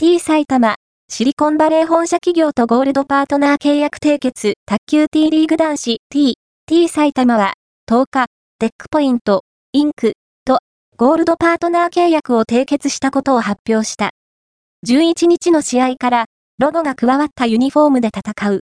T 埼玉、シリコンバレー本社企業とゴールドパートナー契約締結、卓球 T リーグ男子 T、T 埼玉は、10日、テックポイント、インク、と、ゴールドパートナー契約を締結したことを発表した。11日の試合から、ロゴが加わったユニフォームで戦う。